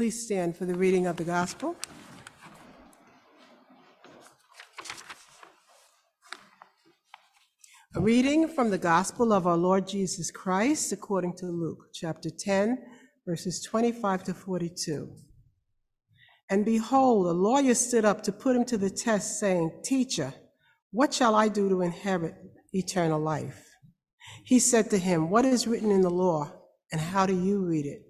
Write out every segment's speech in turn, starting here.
Please stand for the reading of the gospel. A reading from the gospel of our Lord Jesus Christ according to Luke, chapter 10, verses 25 to 42. And behold, a lawyer stood up to put him to the test, saying, Teacher, what shall I do to inherit eternal life? He said to him, What is written in the law, and how do you read it?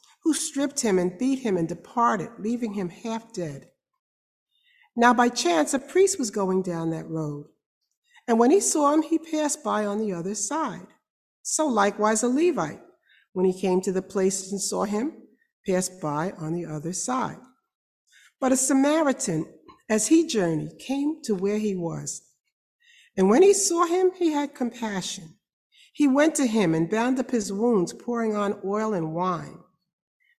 who stripped him and beat him and departed, leaving him half dead. Now by chance a priest was going down that road, and when he saw him, he passed by on the other side. So likewise a Levite, when he came to the place and saw him, passed by on the other side. But a Samaritan, as he journeyed, came to where he was. And when he saw him, he had compassion. He went to him and bound up his wounds, pouring on oil and wine.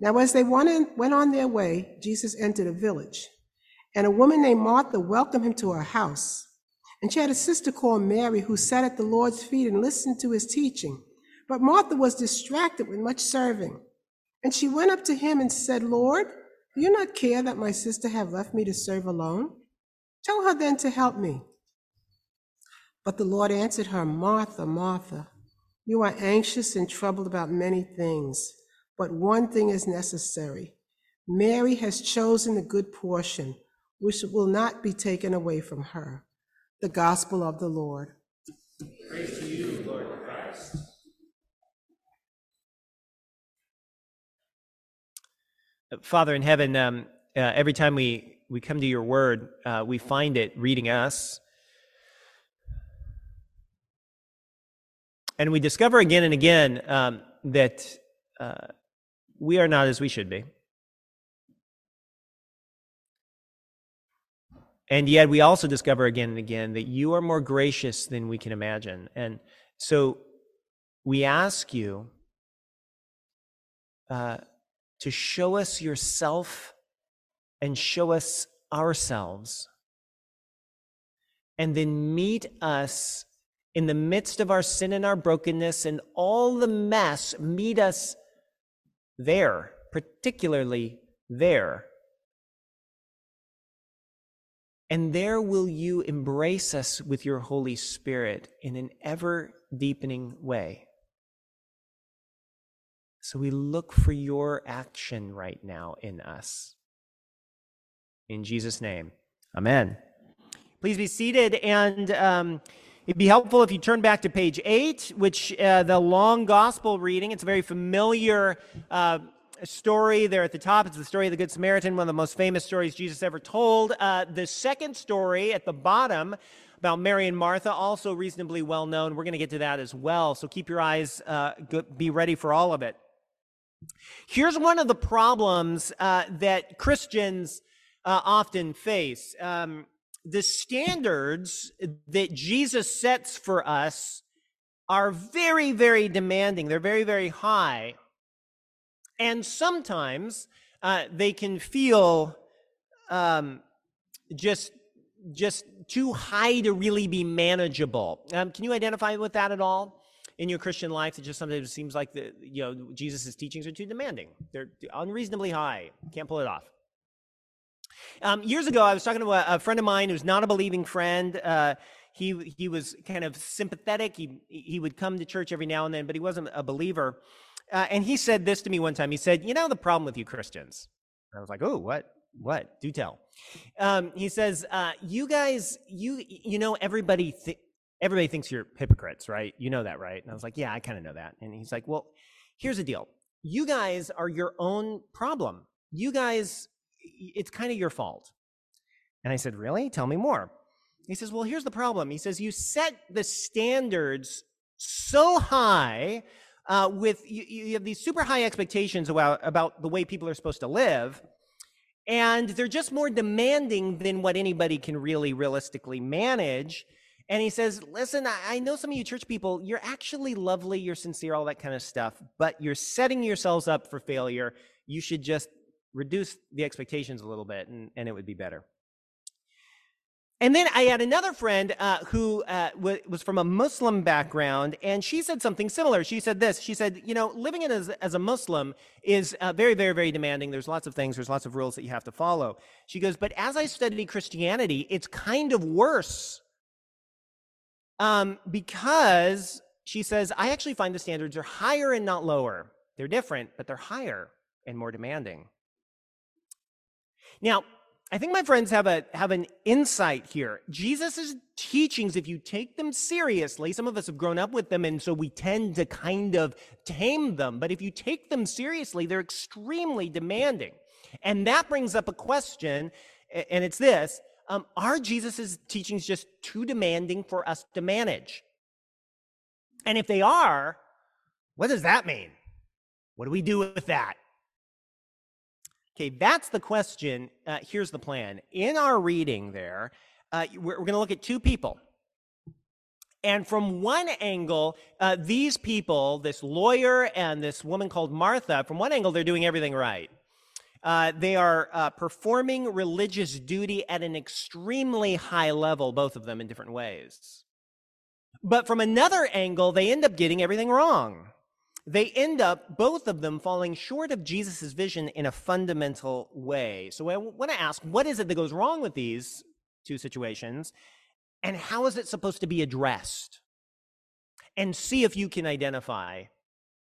Now, as they went on their way, Jesus entered a village, and a woman named Martha welcomed him to her house. And she had a sister called Mary who sat at the Lord's feet and listened to his teaching. But Martha was distracted with much serving. And she went up to him and said, Lord, do you not care that my sister have left me to serve alone? Tell her then to help me. But the Lord answered her, Martha, Martha, you are anxious and troubled about many things, but one thing is necessary. Mary has chosen the good portion, which will not be taken away from her. The gospel of the Lord. Praise to you, Lord Christ. Father in heaven, um, uh, every time we, we come to your word, uh, we find it reading us. And we discover again and again um, that uh, we are not as we should be. And yet we also discover again and again that you are more gracious than we can imagine. And so we ask you uh, to show us yourself and show us ourselves. And then meet us in the midst of our sin and our brokenness and all the mess, meet us there, particularly there. And there will you embrace us with your Holy Spirit in an ever deepening way. So we look for your action right now in us. In Jesus' name, amen. Please be seated, and um, it'd be helpful if you turn back to page eight, which uh, the long gospel reading. It's a very familiar uh, story there at the top. It's the story of the Good Samaritan, one of the most famous stories Jesus ever told. Uh, the second story at the bottom about Mary and Martha, also reasonably well known. We're going to get to that as well. So keep your eyes, uh, be ready for all of it. Here's one of the problems uh, that Christians uh, often face. Um, the standards that Jesus sets for us are very, very demanding. They're very, very high. And sometimes uh, they can feel um, just just too high to really be manageable. Um, can you identify with that at all? in your Christian life, it just sometimes seems like the you know Jesus' teachings are too demanding. They're unreasonably high. Can't pull it off. Um, years ago, I was talking to a, a, friend of mine who's not a believing friend. Uh, he he was kind of sympathetic. He he would come to church every now and then, but he wasn't a believer. Uh, and he said this to me one time. He said, "You know the problem with you Christians, I was like, oh, what? What? Do tell. Um, he says, uh, you guys, you you know, everybody th- everybody thinks you're hypocrites, right? You know that, right? And I was like, yeah, I kind of know that. And he's like, well, here's the deal. You guys are your own problem. You guys, it's kind of your fault. And I said, really? Tell me more. He says, well, here's the problem. He says, you set the standards so high uh, with you, you have these super high expectations about about the way people are supposed to live and they're just more demanding than what anybody can really realistically manage and he says listen I, I know some of you church people you're actually lovely you're sincere all that kind of stuff but you're setting yourselves up for failure you should just reduce the expectations a little bit and, and it would be better and then I had another friend uh, who uh, was from a Muslim background, and she said something similar. She said this She said, You know, living in as, as a Muslim is uh, very, very, very demanding. There's lots of things, there's lots of rules that you have to follow. She goes, But as I study Christianity, it's kind of worse. Um, because she says, I actually find the standards are higher and not lower. They're different, but they're higher and more demanding. Now, I think my friends have a have an insight here. Jesus' teachings, if you take them seriously, some of us have grown up with them, and so we tend to kind of tame them. But if you take them seriously, they're extremely demanding. And that brings up a question, and it's this um, Are Jesus' teachings just too demanding for us to manage? And if they are, what does that mean? What do we do with that? Okay, that's the question. Uh, here's the plan. In our reading there, uh, we're, we're going to look at two people. And from one angle, uh, these people, this lawyer and this woman called Martha, from one angle, they're doing everything right. Uh, they are uh, performing religious duty at an extremely high level, both of them in different ways. But from another angle, they end up getting everything wrong they end up, both of them, falling short of Jesus' vision in a fundamental way. So I want to ask what is it that goes wrong with these two situations? And how is it supposed to be addressed? And see if you can identify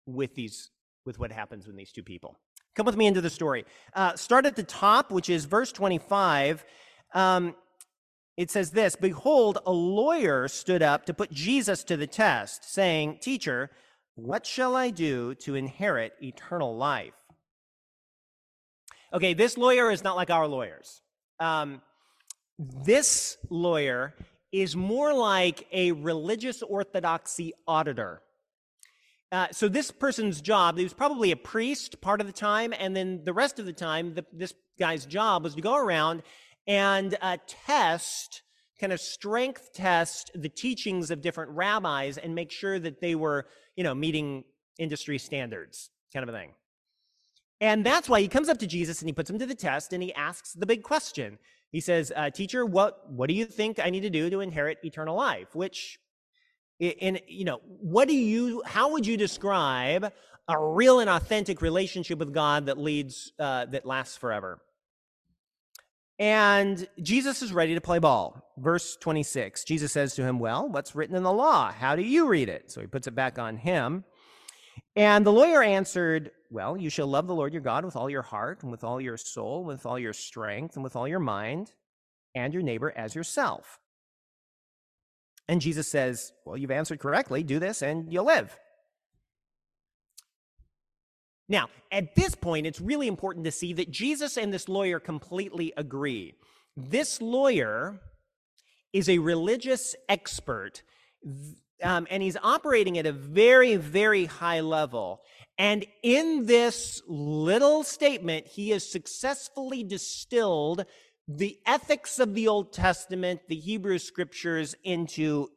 with these with what happens when these two people. Come with me into the story. Uh, start at the top, which is verse 25. Um, it says this Behold, a lawyer stood up to put Jesus to the test, saying, Teacher, what shall I do to inherit eternal life? Okay, this lawyer is not like our lawyers. Um, this lawyer is more like a religious orthodoxy auditor. Uh, so this person's job, he was probably a priest part of the time, and then the rest of the time, the, this guy's job was to go around and uh, test, kind of strength test the teachings of different rabbis and make sure that they were you know, meeting industry standards kind of a thing. And that's why he comes up to Jesus and he puts him to the test and he asks the big question. He says, uh, "Teacher, what what do you think I need to do to inherit eternal life?" Which, in you know, what do you? How would you describe a real and authentic relationship with God that leads uh, that lasts forever? And Jesus is ready to play ball. Verse 26, Jesus says to him, Well, what's written in the law? How do you read it? So he puts it back on him. And the lawyer answered, Well, you shall love the Lord your God with all your heart, and with all your soul, with all your strength, and with all your mind, and your neighbor as yourself. And Jesus says, Well, you've answered correctly. Do this, and you'll live. Now, at this point, it's really important to see that Jesus and this lawyer completely agree. This lawyer is a religious expert, um, and he's operating at a very, very high level. And in this little statement, he has successfully distilled the ethics of the Old Testament, the Hebrew scriptures, into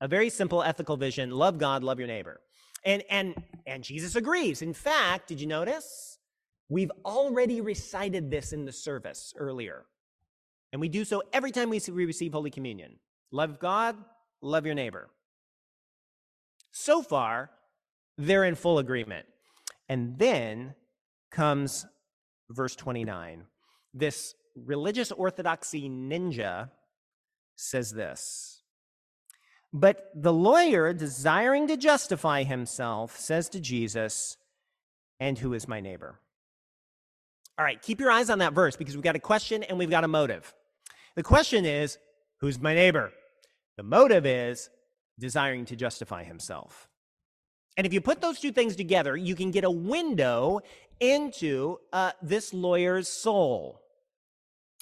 a very simple ethical vision love God, love your neighbor. And and and Jesus agrees. In fact, did you notice? We've already recited this in the service earlier. And we do so every time we receive Holy Communion. Love God, love your neighbor. So far, they're in full agreement. And then comes verse 29. This religious orthodoxy ninja says this but the lawyer, desiring to justify himself, says to Jesus, And who is my neighbor? All right, keep your eyes on that verse because we've got a question and we've got a motive. The question is, who's my neighbor? The motive is desiring to justify himself. And if you put those two things together, you can get a window into uh, this lawyer's soul.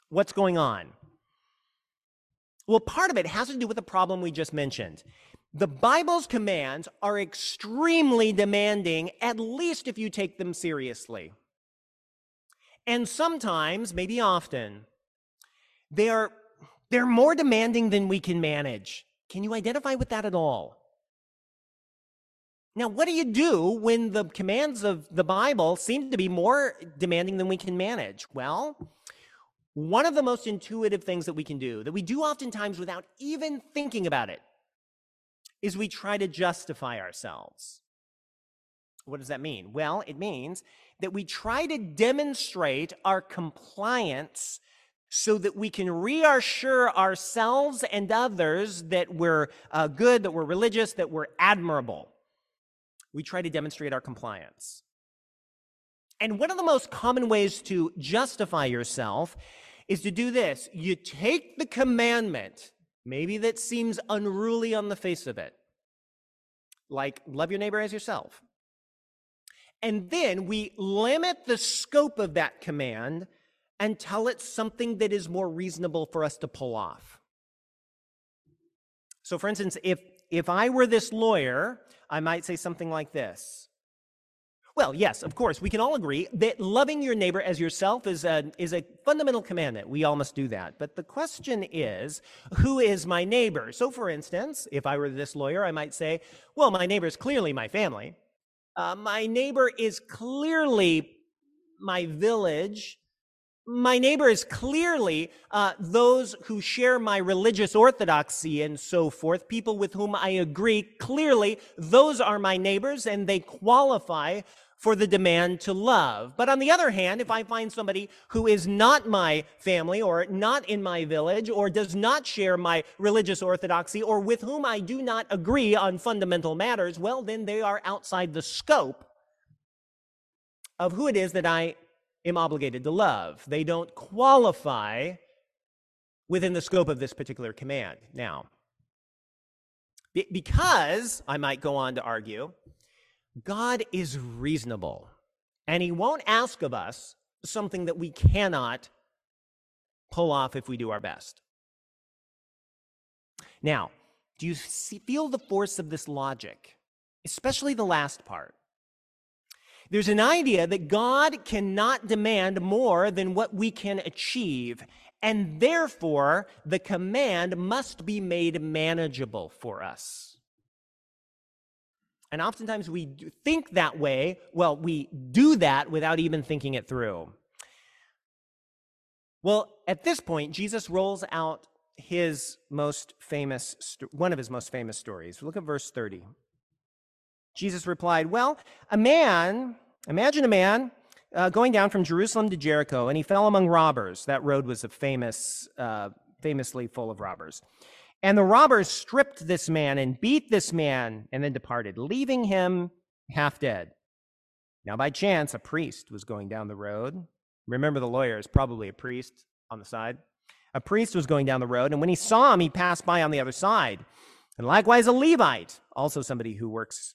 What's going on? Well, part of it has to do with the problem we just mentioned. The Bible's commands are extremely demanding, at least if you take them seriously. And sometimes, maybe often, they are they're more demanding than we can manage. Can you identify with that at all? Now, what do you do when the commands of the Bible seem to be more demanding than we can manage? Well, one of the most intuitive things that we can do, that we do oftentimes without even thinking about it, is we try to justify ourselves. What does that mean? Well, it means that we try to demonstrate our compliance so that we can reassure ourselves and others that we're uh, good, that we're religious, that we're admirable we try to demonstrate our compliance. And one of the most common ways to justify yourself is to do this you take the commandment, maybe that seems unruly on the face of it, like love your neighbor as yourself. And then we limit the scope of that command until it's something that is more reasonable for us to pull off. So, for instance, if, if I were this lawyer I might say something like this. Well, yes, of course, we can all agree that loving your neighbor as yourself is a, is a fundamental commandment. We all must do that. But the question is, who is my neighbor? So, for instance, if I were this lawyer, I might say, well, my neighbor is clearly my family. Uh, my neighbor is clearly my village my neighbor is clearly uh, those who share my religious orthodoxy and so forth, people with whom I agree. Clearly, those are my neighbors and they qualify for the demand to love. But on the other hand, if I find somebody who is not my family or not in my village or does not share my religious orthodoxy or with whom I do not agree on fundamental matters, well, then they are outside the scope of who it is that I am obligated to love. They don't qualify within the scope of this particular command. Now, because, I might go on to argue, God is reasonable, and He won't ask of us something that we cannot pull off if we do our best. Now, do you see, feel the force of this logic? Especially the last part. There's an idea that God cannot demand more than what we can achieve, and therefore the command must be made manageable for us. And oftentimes we think that way. Well, we do that without even thinking it through. Well, at this point, Jesus rolls out his most famous, one of his most famous stories. Look at verse 30. Jesus replied, Well, a man, imagine a man uh, going down from Jerusalem to Jericho, and he fell among robbers. That road was a famous, uh, famously full of robbers. And the robbers stripped this man and beat this man and then departed, leaving him half dead. Now, by chance, a priest was going down the road. Remember, the lawyer is probably a priest on the side. A priest was going down the road, and when he saw him, he passed by on the other side. And likewise, a Levite, also somebody who works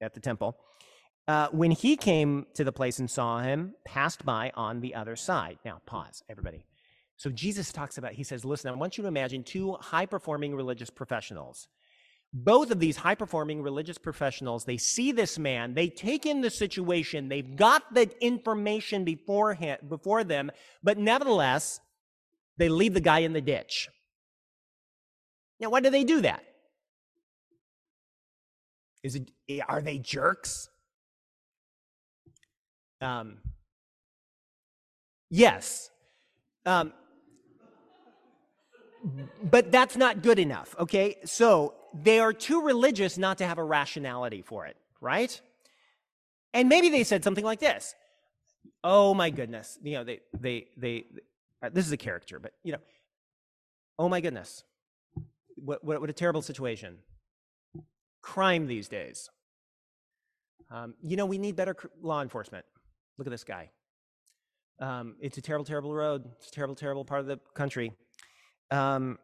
at the temple, uh, when he came to the place and saw him, passed by on the other side. Now, pause, everybody. So Jesus talks about, he says, listen, I want you to imagine two high performing religious professionals. Both of these high performing religious professionals, they see this man, they take in the situation, they've got the information before, him, before them, but nevertheless, they leave the guy in the ditch. Now, why do they do that? Is it eh, are they jerks? Um, yes. Um, but that's not good enough, okay? So they are too religious not to have a rationality for it, right? And maybe they said something like this Oh my goodness. You know, they, they, they, uh, this is a character, but, you know, oh my goodness. What, what, what a terrible situation crime these days. Um, you know, we need better law enforcement. Look at this guy. Um, it's a terrible, terrible road. It's a terrible, terrible part of the country. Um,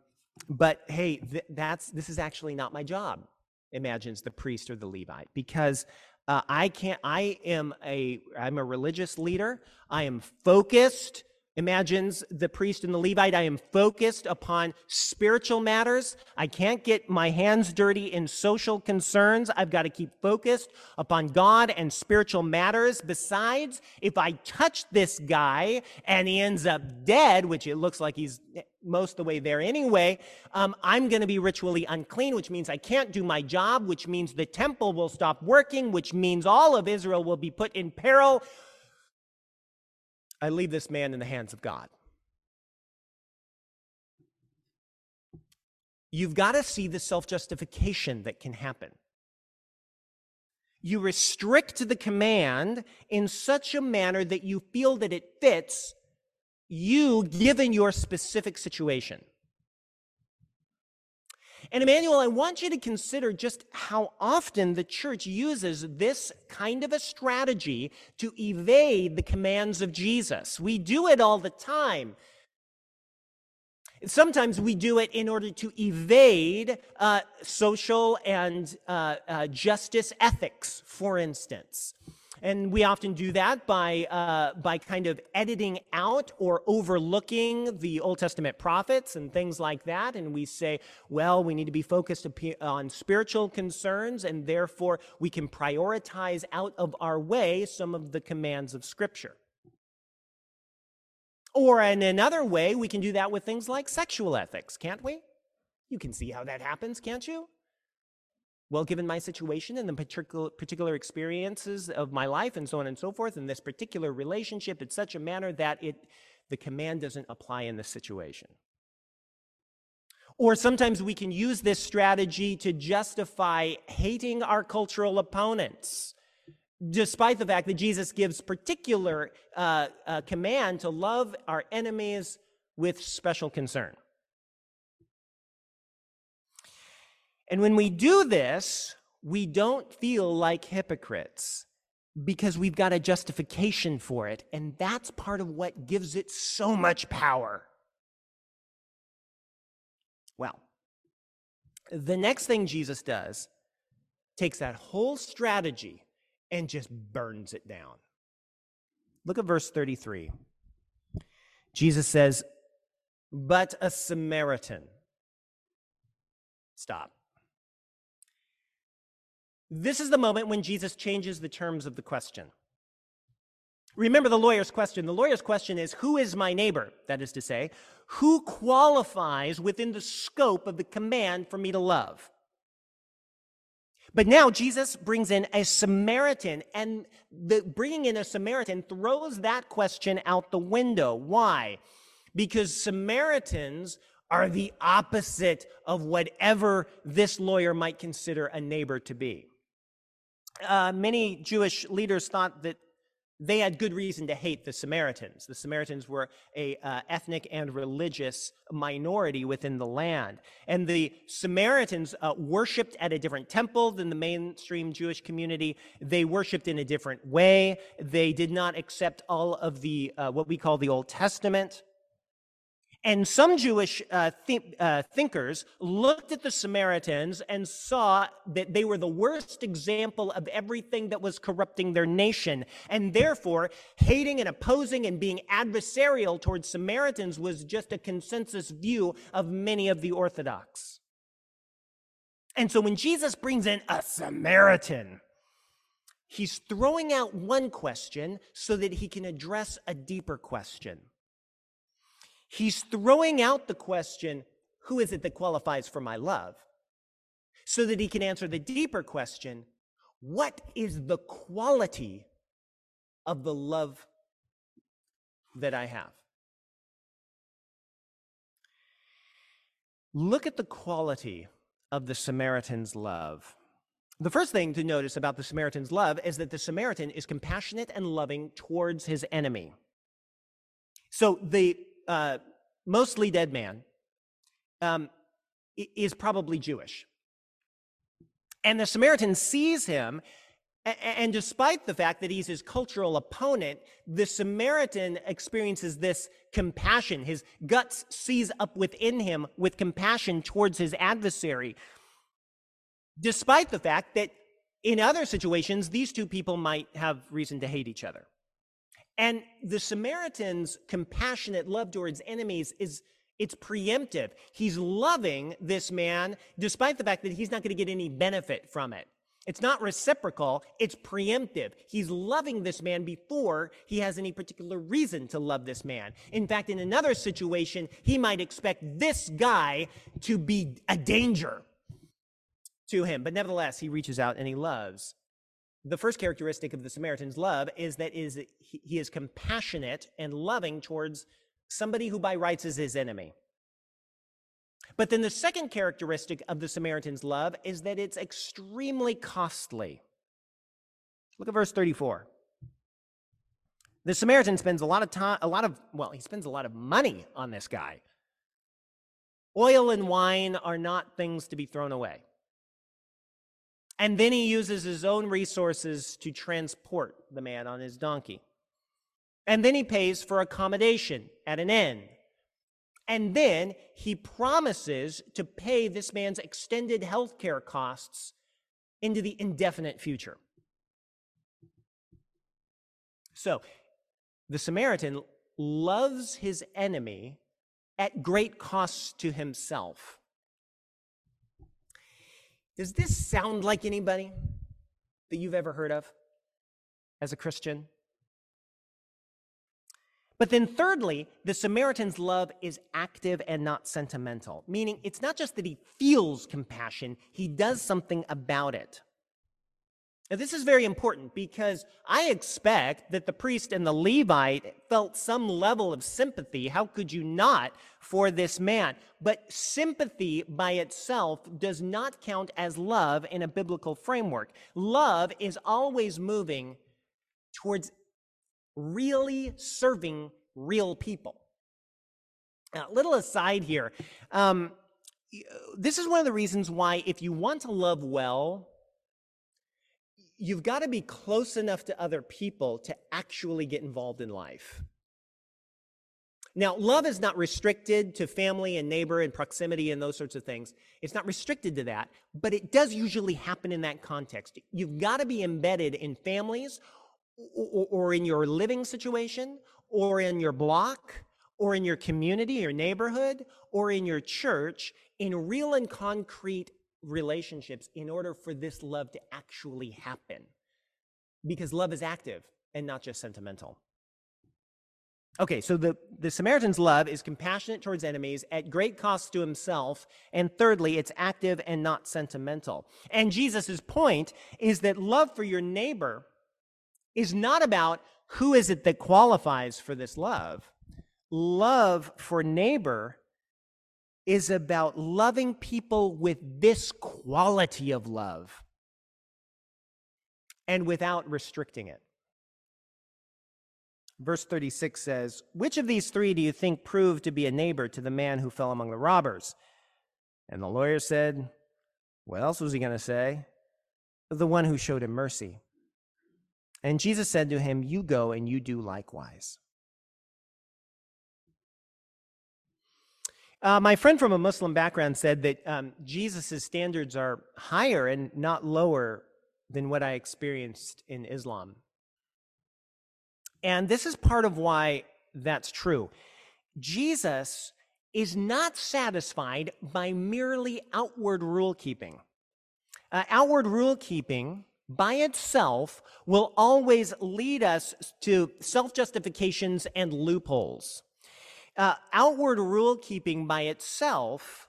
but hey, th- that's this is actually not my job. Imagines the priest or the Levite because uh, I can't. I am a I'm a religious leader. I am focused imagines the priest and the Levite. I am focused upon spiritual matters. I can't get my hands dirty in social concerns. I've got to keep focused upon God and spiritual matters. Besides, if I touch this guy and he ends up dead, which it looks like he's most the way there anyway, um, I'm going to be ritually unclean, which means I can't do my job, which means the temple will stop working, which means all of Israel will be put in peril, I leave this man in the hands of God. You've got to see the self justification that can happen. You restrict the command in such a manner that you feel that it fits you given your specific situation. And Emmanuel, I want you to consider just how often the church uses this kind of a strategy to evade the commands of Jesus. We do it all the time. Sometimes we do it in order to evade uh, social and uh, uh, justice ethics, for instance. And we often do that by, uh, by kind of editing out or overlooking the Old Testament prophets and things like that. And we say, well, we need to be focused on spiritual concerns, and therefore we can prioritize out of our way some of the commands of Scripture. Or in another way, we can do that with things like sexual ethics, can't we? You can see how that happens, can't you? Well, given my situation and the particular, particular experiences of my life and so on and so forth, in this particular relationship, it's such a manner that it, the command doesn't apply in this situation. Or sometimes we can use this strategy to justify hating our cultural opponents, despite the fact that Jesus gives particular uh, uh, command to love our enemies with special concern. And when we do this, we don't feel like hypocrites because we've got a justification for it. And that's part of what gives it so much power. Well, the next thing Jesus does takes that whole strategy and just burns it down. Look at verse 33. Jesus says, But a Samaritan. Stop. This is the moment when Jesus changes the terms of the question. Remember the lawyer's question. The lawyer's question is Who is my neighbor? That is to say, who qualifies within the scope of the command for me to love? But now Jesus brings in a Samaritan, and the bringing in a Samaritan throws that question out the window. Why? Because Samaritans are the opposite of whatever this lawyer might consider a neighbor to be uh, many Jewish leaders thought that they had good reason to hate the Samaritans. The Samaritans were a uh, ethnic and religious minority within the land, and the Samaritans uh, worshipped at a different temple than the mainstream Jewish community. They worshipped in a different way. They did not accept all of the uh, what we call the Old Testament. And some Jewish uh, th- uh, thinkers looked at the Samaritans and saw that they were the worst example of everything that was corrupting their nation. And therefore, hating and opposing and being adversarial towards Samaritans was just a consensus view of many of the Orthodox. And so when Jesus brings in a Samaritan, he's throwing out one question so that he can address a deeper question. He's throwing out the question, who is it that qualifies for my love? So that he can answer the deeper question, what is the quality of the love that I have? Look at the quality of the Samaritan's love. The first thing to notice about the Samaritan's love is that the Samaritan is compassionate and loving towards his enemy. So the uh, mostly dead man, um, is probably Jewish. And the Samaritan sees him And despite the fact that he's his cultural opponent, the Samaritan experiences this compassion. His guts seize up within him with compassion towards his adversary, despite the fact that in other situations, these two people might have reason to hate each other. And the Samaritan's compassionate love towards enemies is it's preemptive. He's loving this man despite the fact that he's not going to get any benefit from it. It's not reciprocal, it's preemptive. He's loving this man before he has any particular reason to love this man. In fact, in another situation, he might expect this guy to be a danger to him, but nevertheless, he reaches out and he loves. The first characteristic of the Samaritan's love is that is he is compassionate and loving towards somebody who by rights is his enemy. But then the second characteristic of the Samaritan's love is that it's extremely costly. Look at verse 34. The Samaritan spends a lot of time, a lot of, well, he spends a lot of money on this guy. Oil and wine are not things to be thrown away. And then he uses his own resources to transport the man on his donkey. And then he pays for accommodation at an inn. And then he promises to pay this man's extended health care costs into the indefinite future. So, the Samaritan loves his enemy at great costs to himself. Does this sound like anybody that you've ever heard of as a Christian? But then, thirdly, the Samaritan's love is active and not sentimental, meaning it's not just that he feels compassion, he does something about it. Now, this is very important because I expect that the priest and the Levite felt some level of sympathy. How could you not for this man? But sympathy by itself does not count as love in a biblical framework. Love is always moving towards really serving real people. Now, little aside here. Um, this is one of the reasons why, if you want to love well, you've got to be close enough to other people to actually get involved in life. Now, love is not restricted to family and neighbor and proximity and those sorts of things. It's not restricted to that, but it does usually happen in that context. You've got to be embedded in families or in your living situation, or in your block, or in your community, your neighborhood, or in your church, in real and concrete relationships in order for this love to actually happen. Because love is active and not just sentimental. Okay, so the, the Samaritan's love is compassionate towards enemies at great cost to himself. And thirdly, it's active and not sentimental. And Jesus' point is that love for your neighbor is not about who is it that qualifies for this love. Love for neighbor is about loving people with this quality of love and without restricting it. Verse 36 says, Which of these three do you think proved to be a neighbor to the man who fell among the robbers? And the lawyer said, What else was he going to say? The one who showed him mercy. And Jesus said to him, You go and you do likewise. Uh, my friend from a Muslim background said that um, Jesus' standards are higher and not lower than what I experienced in Islam. And this is part of why that's true. Jesus is not satisfied by merely outward rule keeping. Uh, outward rule keeping by itself will always lead us to self justifications and loopholes. Uh, outward rule keeping by itself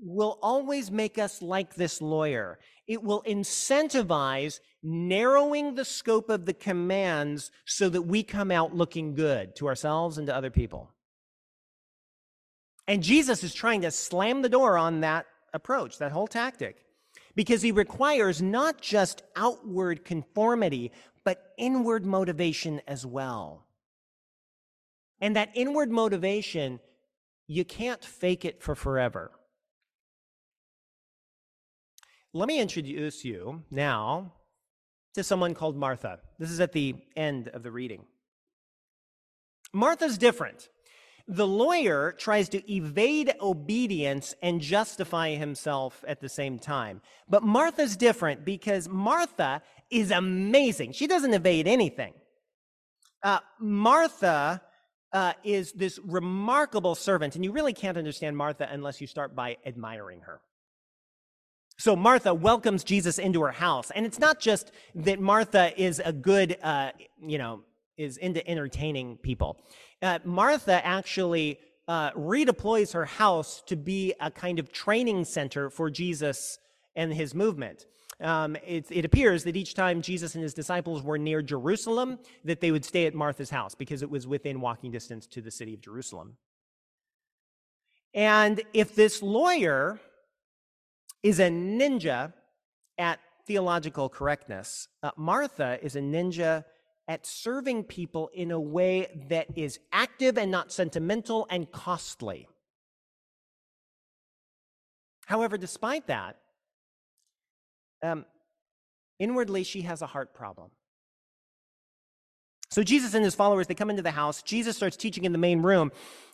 will always make us like this lawyer. It will incentivize narrowing the scope of the commands so that we come out looking good to ourselves and to other people. And Jesus is trying to slam the door on that approach, that whole tactic because he requires not just outward conformity, but inward motivation as well. And that inward motivation, you can't fake it for forever. Let me introduce you now to someone called Martha. This is at the end of the reading. Martha's different. The lawyer tries to evade obedience and justify himself at the same time. But Martha's different because Martha is amazing. She doesn't evade anything. Uh, Martha uh, is this remarkable servant, and you really can't understand Martha unless you start by admiring her. So Martha welcomes Jesus into her house, and it's not just that Martha is a good, uh, you know, is into entertaining people. Uh, Martha actually uh, redeploys her house to be a kind of training center for Jesus and his movement. Um, it, it, appears that each time Jesus and his disciples were near Jerusalem, that they would stay at Martha's house because it was within walking distance to the city of Jerusalem. And if this lawyer is a ninja at theological correctness, uh, Martha is a ninja at serving people in a way that is active and not sentimental and costly. However, despite that, um, inwardly she has a heart problem. So Jesus and his followers, they come into the house. Jesus starts teaching in the main room.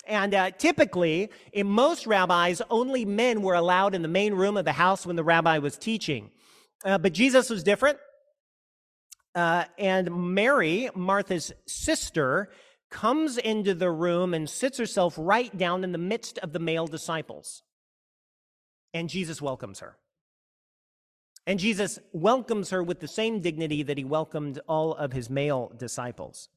And uh, typically, in most rabbis, only men were allowed in the main room of the house when the rabbi was teaching. Uh, but Jesus was different. Uh, and Mary, Martha's sister, comes into the room and sits herself right down in the midst of the male disciples. And Jesus welcomes her. And Jesus welcomes her with the same dignity that he welcomed all of his male disciples.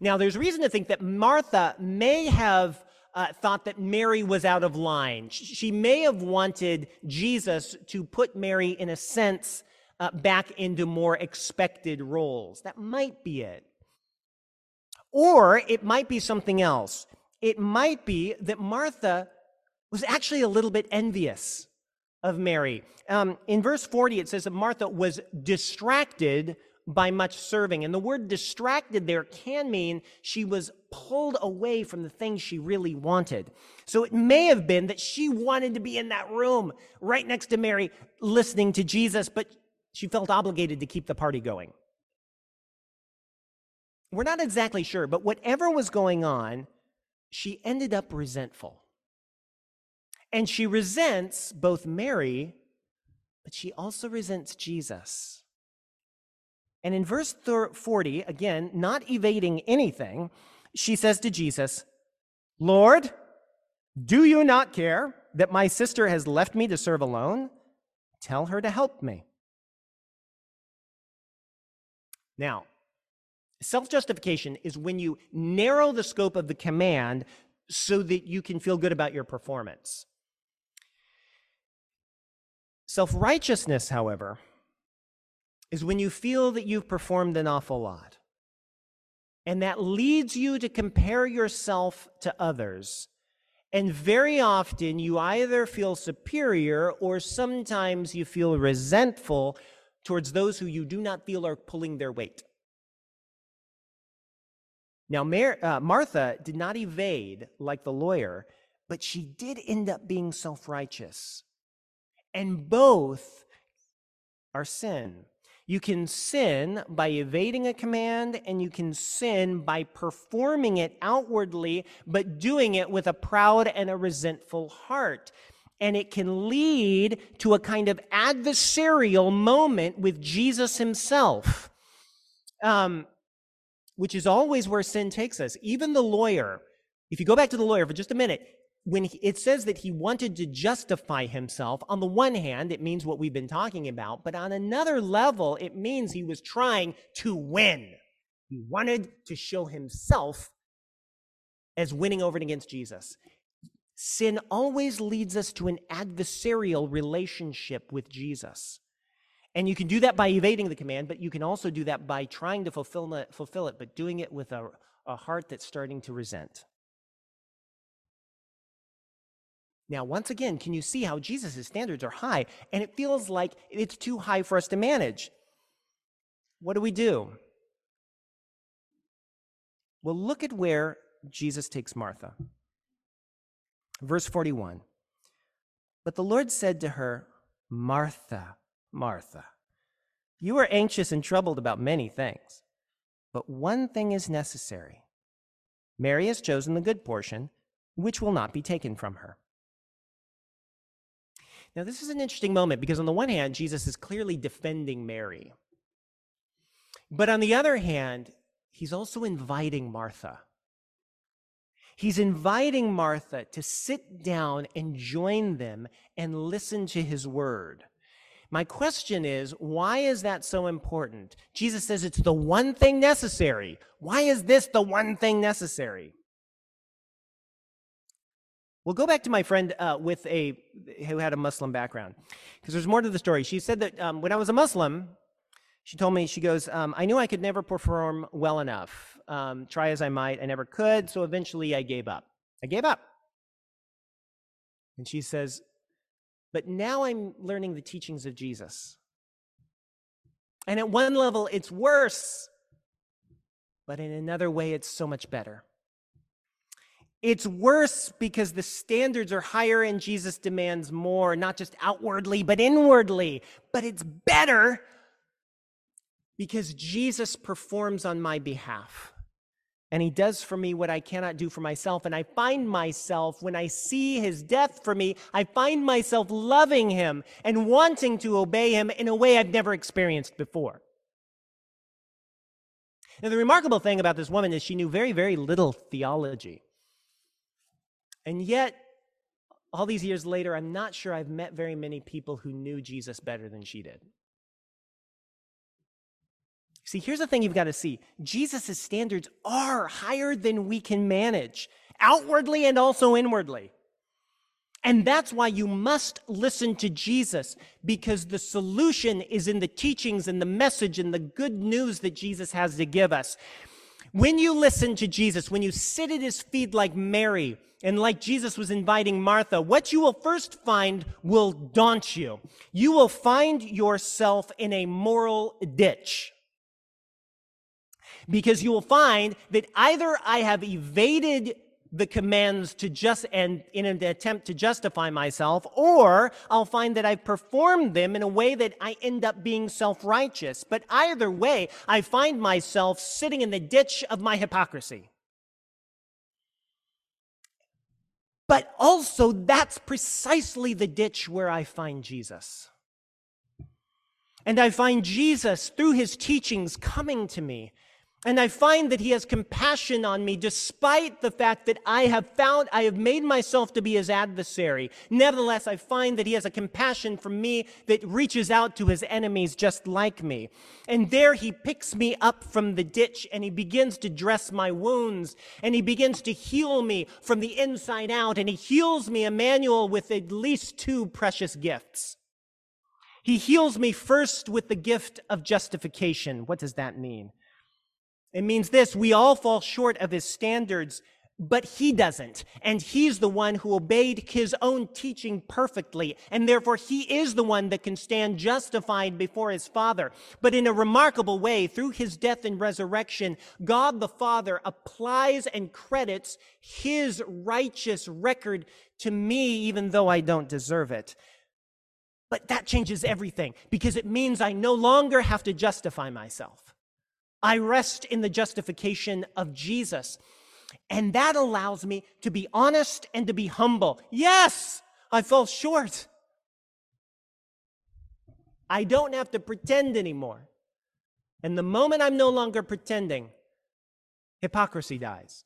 Now, there's reason to think that Martha may have uh, thought that Mary was out of line. She may have wanted Jesus to put Mary, in a sense, uh, back into more expected roles. That might be it. Or it might be something else. It might be that Martha was actually a little bit envious of Mary. Um, in verse 40, it says that Martha was distracted by much serving. And the word distracted there can mean she was pulled away from the things she really wanted. So it may have been that she wanted to be in that room right next to Mary listening to Jesus, but she felt obligated to keep the party going. We're not exactly sure, but whatever was going on, she ended up resentful. And she resents both Mary, but she also resents Jesus. And in verse 40, again, not evading anything, she says to Jesus, Lord, do you not care that my sister has left me to serve alone? Tell her to help me. Now, self justification is when you narrow the scope of the command so that you can feel good about your performance. Self righteousness, however, is when you feel that you've performed an awful lot. And that leads you to compare yourself to others. And very often you either feel superior or sometimes you feel resentful towards those who you do not feel are pulling their weight. Now, Mar- uh, Martha did not evade like the lawyer, but she did end up being self righteous. And both are sin. You can sin by evading a command, and you can sin by performing it outwardly, but doing it with a proud and a resentful heart and it can lead to a kind of adversarial moment with Jesus himself, um, which is always where sin takes us. Even the lawyer, if you go back to the lawyer for just a minute, when he, it says that he wanted to justify himself, on the one hand, it means what we've been talking about, but on another level, it means he was trying to win. He wanted to show himself as winning over against Jesus. Sin always leads us to an adversarial relationship with Jesus. And you can do that by evading the command, but you can also do that by trying to fulfill it, fulfill it but doing it with a, a heart that's starting to resent. Now, once again, can you see how Jesus' standards are high and it feels like it's too high for us to manage? What do we do? Well, look at where Jesus takes Martha. Verse 41 But the Lord said to her, Martha, Martha, You are anxious and troubled about many things, but one thing is necessary. Mary has chosen the good portion, which will not be taken from her. Now, this is an interesting moment because, on the one hand, Jesus is clearly defending Mary. But on the other hand, he's also inviting Martha. He's inviting Martha to sit down and join them and listen to his word. My question is, why is that so important? Jesus says it's the one thing necessary. Why is this the one thing necessary? We'll go back to my friend uh, with a who had a Muslim background, because there's more to the story. She said that um, when I was a Muslim, she told me she goes, um, I knew I could never perform well enough. Um, try as I might, I never could. So eventually, I gave up. I gave up. And she says, but now I'm learning the teachings of Jesus. And at one level, it's worse, but in another way, it's so much better. It's worse because the standards are higher and Jesus demands more, not just outwardly, but inwardly. But it's better because Jesus performs on my behalf. And he does for me what I cannot do for myself. And I find myself, when I see his death for me, I find myself loving him and wanting to obey him in a way I've never experienced before. Now, the remarkable thing about this woman is she knew very, very little theology. And yet, all these years later, I'm not sure I've met very many people who knew Jesus better than she did. See, here's the thing you've got to see Jesus' standards are higher than we can manage, outwardly and also inwardly. And that's why you must listen to Jesus, because the solution is in the teachings and the message and the good news that Jesus has to give us. When you listen to Jesus, when you sit at his feet like Mary, and like Jesus was inviting Martha, what you will first find will daunt you. You will find yourself in a moral ditch because you will find that either I have evaded the commands to just and in an attempt to justify myself, or I'll find that I've performed them in a way that I end up being self-righteous. But either way, I find myself sitting in the ditch of my hypocrisy. But also, that's precisely the ditch where I find Jesus. And I find Jesus through his teachings coming to me and I find that he has compassion on me despite the fact that I have found, I have made myself to be his adversary. Nevertheless, I find that he has a compassion for me that reaches out to his enemies just like me. And there he picks me up from the ditch and he begins to dress my wounds and he begins to heal me from the inside out and he heals me, Emmanuel, with at least two precious gifts. He heals me first with the gift of justification. What does that mean? It means this we all fall short of his standards, but he doesn't. And he's the one who obeyed his own teaching perfectly. And therefore, he is the one that can stand justified before his Father. But in a remarkable way, through his death and resurrection, God the Father applies and credits his righteous record to me, even though I don't deserve it. But that changes everything because it means I no longer have to justify myself. I rest in the justification of Jesus. And that allows me to be honest and to be humble. Yes, I fall short. I don't have to pretend anymore. And the moment I'm no longer pretending, hypocrisy dies.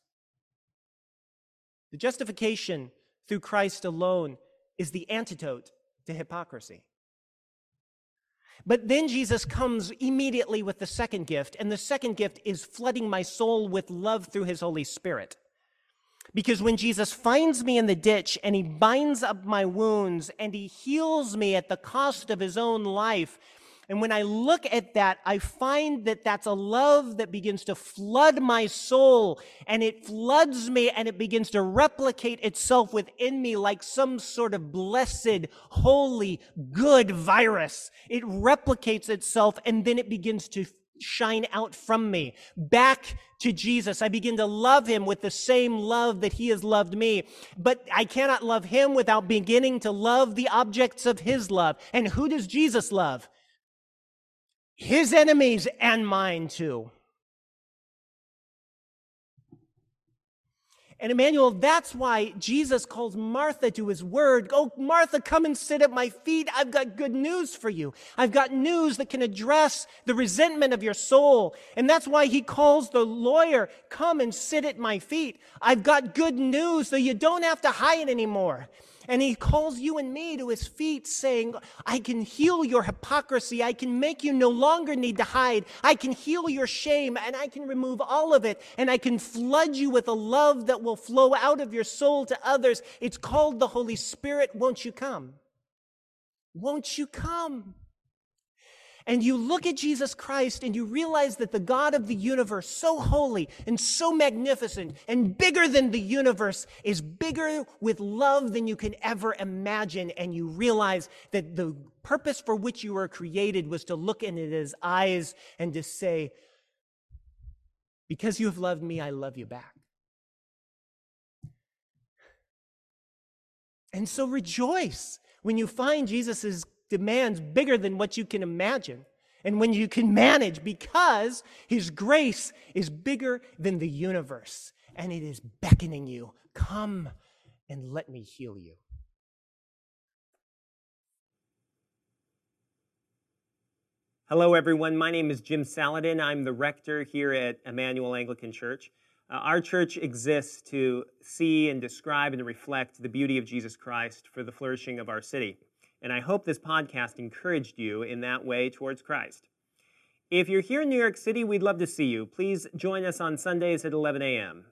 The justification through Christ alone is the antidote to hypocrisy. But then Jesus comes immediately with the second gift, and the second gift is flooding my soul with love through his Holy Spirit. Because when Jesus finds me in the ditch and he binds up my wounds and he heals me at the cost of his own life, and when I look at that, I find that that's a love that begins to flood my soul and it floods me and it begins to replicate itself within me like some sort of blessed, holy, good virus. It replicates itself and then it begins to shine out from me back to Jesus. I begin to love him with the same love that he has loved me. But I cannot love him without beginning to love the objects of his love. And who does Jesus love? His enemies and mine too. And Emmanuel, that's why Jesus calls Martha to his word. Oh, Martha, come and sit at my feet. I've got good news for you. I've got news that can address the resentment of your soul. And that's why he calls the lawyer, come and sit at my feet. I've got good news so you don't have to hide anymore. And he calls you and me to his feet, saying, I can heal your hypocrisy. I can make you no longer need to hide. I can heal your shame, and I can remove all of it. And I can flood you with a love that will flow out of your soul to others. It's called the Holy Spirit. Won't you come? Won't you come? And you look at Jesus Christ and you realize that the God of the universe, so holy and so magnificent and bigger than the universe, is bigger with love than you can ever imagine. And you realize that the purpose for which you were created was to look into his eyes and to say, Because you have loved me, I love you back. And so rejoice when you find Jesus' demands bigger than what you can imagine and when you can manage because his grace is bigger than the universe and it is beckoning you. Come and let me heal you. Hello everyone. My name is jim salladin. I'm the rector here at emmanuel anglican church. Uh, our church exists to see and describe and reflect the beauty of jesus christ for the flourishing of our city and I hope this podcast encouraged you in that way towards Christ. If you're here in New York City, we'd love to see you. Please join us on Sundays at 11 a.m.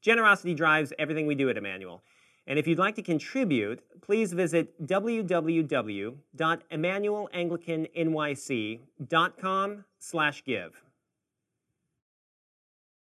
Generosity drives everything we do at Emmanuel. And if you'd like to contribute, please visit www.emmanuelanglicannyc.com slash give.